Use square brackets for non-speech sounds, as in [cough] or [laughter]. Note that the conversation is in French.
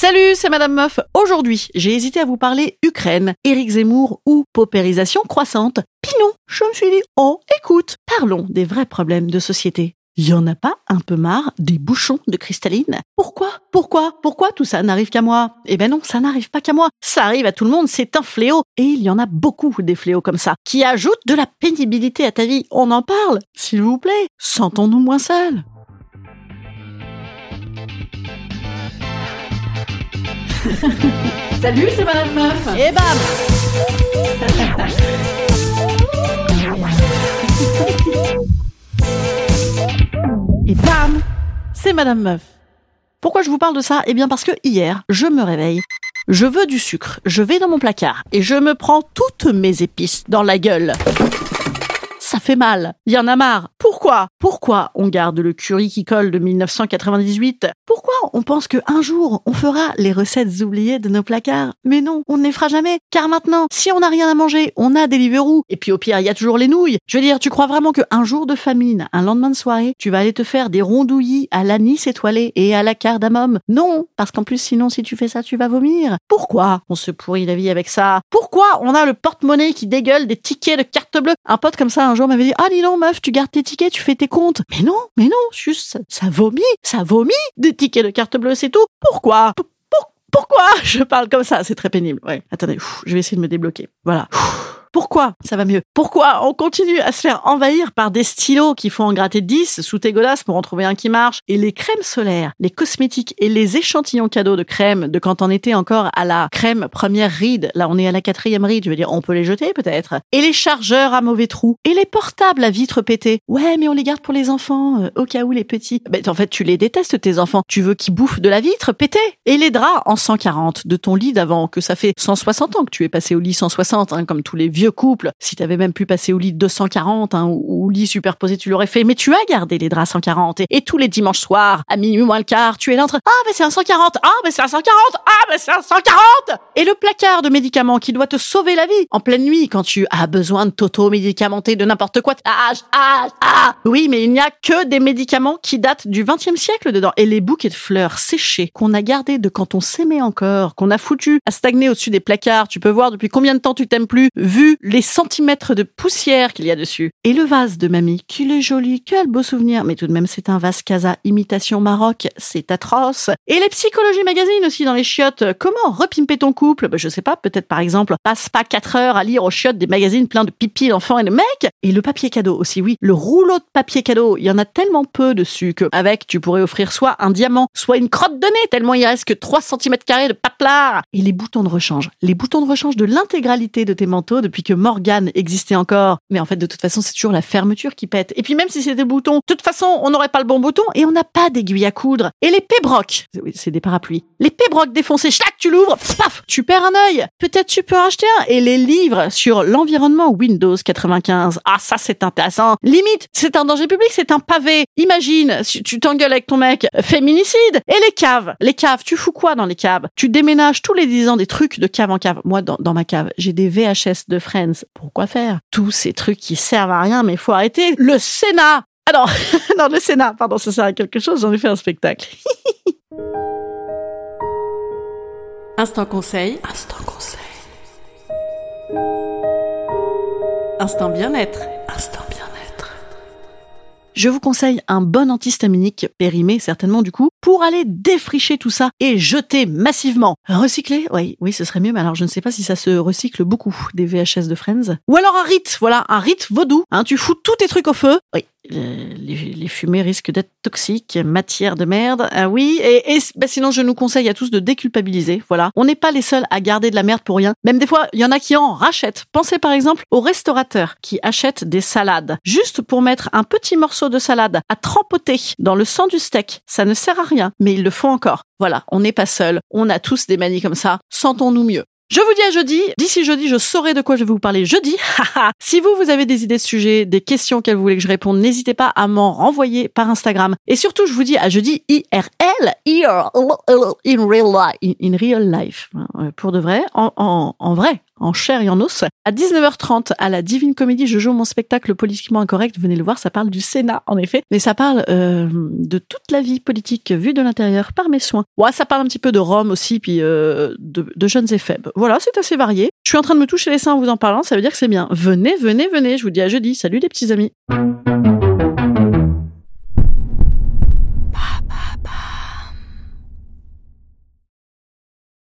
Salut, c'est Madame Meuf. Aujourd'hui, j'ai hésité à vous parler Ukraine, Éric Zemmour ou paupérisation croissante. Puis non, je me suis dit, oh, écoute, parlons des vrais problèmes de société. Y en a pas un peu marre des bouchons de cristalline? Pourquoi? Pourquoi? Pourquoi tout ça n'arrive qu'à moi? Eh ben non, ça n'arrive pas qu'à moi. Ça arrive à tout le monde, c'est un fléau. Et il y en a beaucoup des fléaux comme ça, qui ajoutent de la pénibilité à ta vie. On en parle, s'il vous plaît. Sentons-nous moins seuls. [laughs] Salut, c'est Madame Meuf. Et bam Et bam C'est Madame Meuf. Pourquoi je vous parle de ça? Eh bien parce que hier, je me réveille. Je veux du sucre, je vais dans mon placard et je me prends toutes mes épices dans la gueule. Ça fait mal. Il y en a marre. Pourquoi? Pourquoi on garde le curry qui colle de 1998 Pourquoi on pense que un jour on fera les recettes oubliées de nos placards? Mais non, on ne les fera jamais. Car maintenant, si on n'a rien à manger, on a Deliveroo. Et puis au pire, il y a toujours les nouilles. Je veux dire, tu crois vraiment qu'un jour de famine, un lendemain de soirée, tu vas aller te faire des rondouillis à l'anis étoilé et à la cardamome? Non, parce qu'en plus, sinon, si tu fais ça, tu vas vomir. Pourquoi on se pourrit la vie avec ça? Pourquoi on a le porte-monnaie qui dégueule des tickets de carte bleue? Un pote comme ça un jour m'avait dit ah dis donc meuf tu gardes tes tickets tu fais tes comptes mais non mais non juste ça, ça vomit ça vomit des tickets de carte bleue c'est tout. Pourquoi? Pourquoi je parle comme ça? C'est très pénible. Ouais. Attendez je vais essayer de me débloquer. Voilà. Pourquoi Ça va mieux? Pourquoi on continue à se faire envahir par des stylos qui font en gratter 10 sous tes godasses pour en trouver un qui marche? Et les crèmes solaires, les cosmétiques et les échantillons cadeaux de crème de quand on était encore à la crème première ride. Là, on est à la quatrième ride. Je veux dire, on peut les jeter peut-être. Et les chargeurs à mauvais trous et les portables à vitre pétée. Ouais, mais on les garde pour les enfants euh, au cas où les petits. Ben, en fait, tu les détestes tes enfants. Tu veux qu'ils bouffent de la vitre pétée? Et les draps en 140 de ton lit d'avant que ça fait 160 ans que tu es passé au lit 160 hein, comme tous les vieux couples. Si t'avais même pu passer au lit 240 hein, ou au lit superposé, tu l'aurais fait. Mais tu as gardé les draps 140 et, tous les dimanches soirs à minuit moins le quart, tu es là entre ah ben c'est un 140, ah ben c'est un 140, ah ben c'est un 140 et le placard de médicaments qui doit te sauver la vie en pleine nuit quand tu as besoin de t'auto-médicamenter de n'importe quoi. Ah, ah, ah. Oui, mais il n'y a que des médicaments qui datent du 20e siècle dedans et les bouquets de fleurs séchés qu'on a gardés de quand on s'aimait encore, qu'on a foutu à stagner au-dessus des placards. Tu peux voir depuis combien de temps tu t'aimes plus, vu les centimètres de poussière qu'il y a dessus. Et le vase de mamie, qu'il est joli, quel beau souvenir. Mais tout de même, c'est un vase Casa imitation Maroc, c'est atroce. Et les psychologies magazines aussi dans les chiottes. Comment repimper ton couple? Ben, Je sais pas, peut-être par exemple, passe pas 4 heures à lire aux chiottes des magazines pleins de pipi d'enfants et de mecs. Et le papier cadeau aussi, oui. Le rouleau de papier cadeau, il y en a tellement peu dessus que avec, tu pourrais offrir soit un diamant, soit une crotte de nez, tellement il reste que 3 cm de paplard. Et les boutons de rechange. Les boutons de rechange de l'intégralité de tes manteaux depuis que Morgane existait encore. Mais en fait, de toute façon, c'est toujours la fermeture qui pète. Et puis même si c'était des boutons, de toute façon, on n'aurait pas le bon bouton et on n'a pas d'aiguille à coudre. Et les pébrocs, c'est des parapluies. Les pébrocs défoncés, chlac, tu l'ouvres, paf, tu perds un œil. Peut-être tu peux en acheter un. Et les livres sur l'environnement Windows 95. Ah, ça, c'est intéressant. Limite, c'est un danger public, c'est un pavé. Imagine, tu t'engueules avec ton mec, féminicide. Et les caves. Les caves, tu fous quoi dans les caves? Tu déménages tous les 10 ans des trucs de cave en cave. Moi, dans, dans ma cave, j'ai des VHS de Pourquoi faire? Tous ces trucs qui servent à rien, mais faut arrêter. Le Sénat! Ah non, [laughs] non, le Sénat, pardon, ça sert à quelque chose, j'en ai fait un spectacle. [laughs] Instant conseil. Instant conseil. Instant bien-être. Je vous conseille un bon antihistaminique, périmé certainement du coup, pour aller défricher tout ça et jeter massivement. Recycler Oui, oui, ce serait mieux, mais alors je ne sais pas si ça se recycle beaucoup, des VHS de Friends. Ou alors un rite, voilà, un rite vaudou. Hein, tu fous tous tes trucs au feu. Oui, les, fumées risquent d'être toxiques, matière de merde. Ah oui, et, et bah, sinon je nous conseille à tous de déculpabiliser. Voilà, on n'est pas les seuls à garder de la merde pour rien. Même des fois, il y en a qui en rachètent. Pensez par exemple aux restaurateurs qui achètent des salades juste pour mettre un petit morceau de salade à trempoter dans le sang du steak. Ça ne sert à rien, mais ils le font encore. Voilà, on n'est pas seuls. On a tous des manies comme ça. Sentons-nous mieux. Je vous dis à jeudi. D'ici jeudi, je saurai de quoi je vais vous parler jeudi. [laughs] si vous, vous avez des idées de sujets, des questions qu'elle voulait que je réponde, n'hésitez pas à m'en renvoyer par Instagram. Et surtout, je vous dis à jeudi IRL, in real life, in real life, pour de vrai, en, en, en vrai, en chair et en os. À 19h30, à la Divine Comédie, je joue mon spectacle politiquement incorrect. Venez le voir, ça parle du Sénat, en effet. Mais ça parle euh, de toute la vie politique vue de l'intérieur par mes soins. Ouais, ça parle un petit peu de Rome aussi, puis euh, de, de jeunes et faibles. Voilà, c'est assez varié. Je suis en train de me toucher les seins en vous en parlant, ça veut dire que c'est bien. Venez, venez, venez. Je vous dis à jeudi. Salut les petits amis.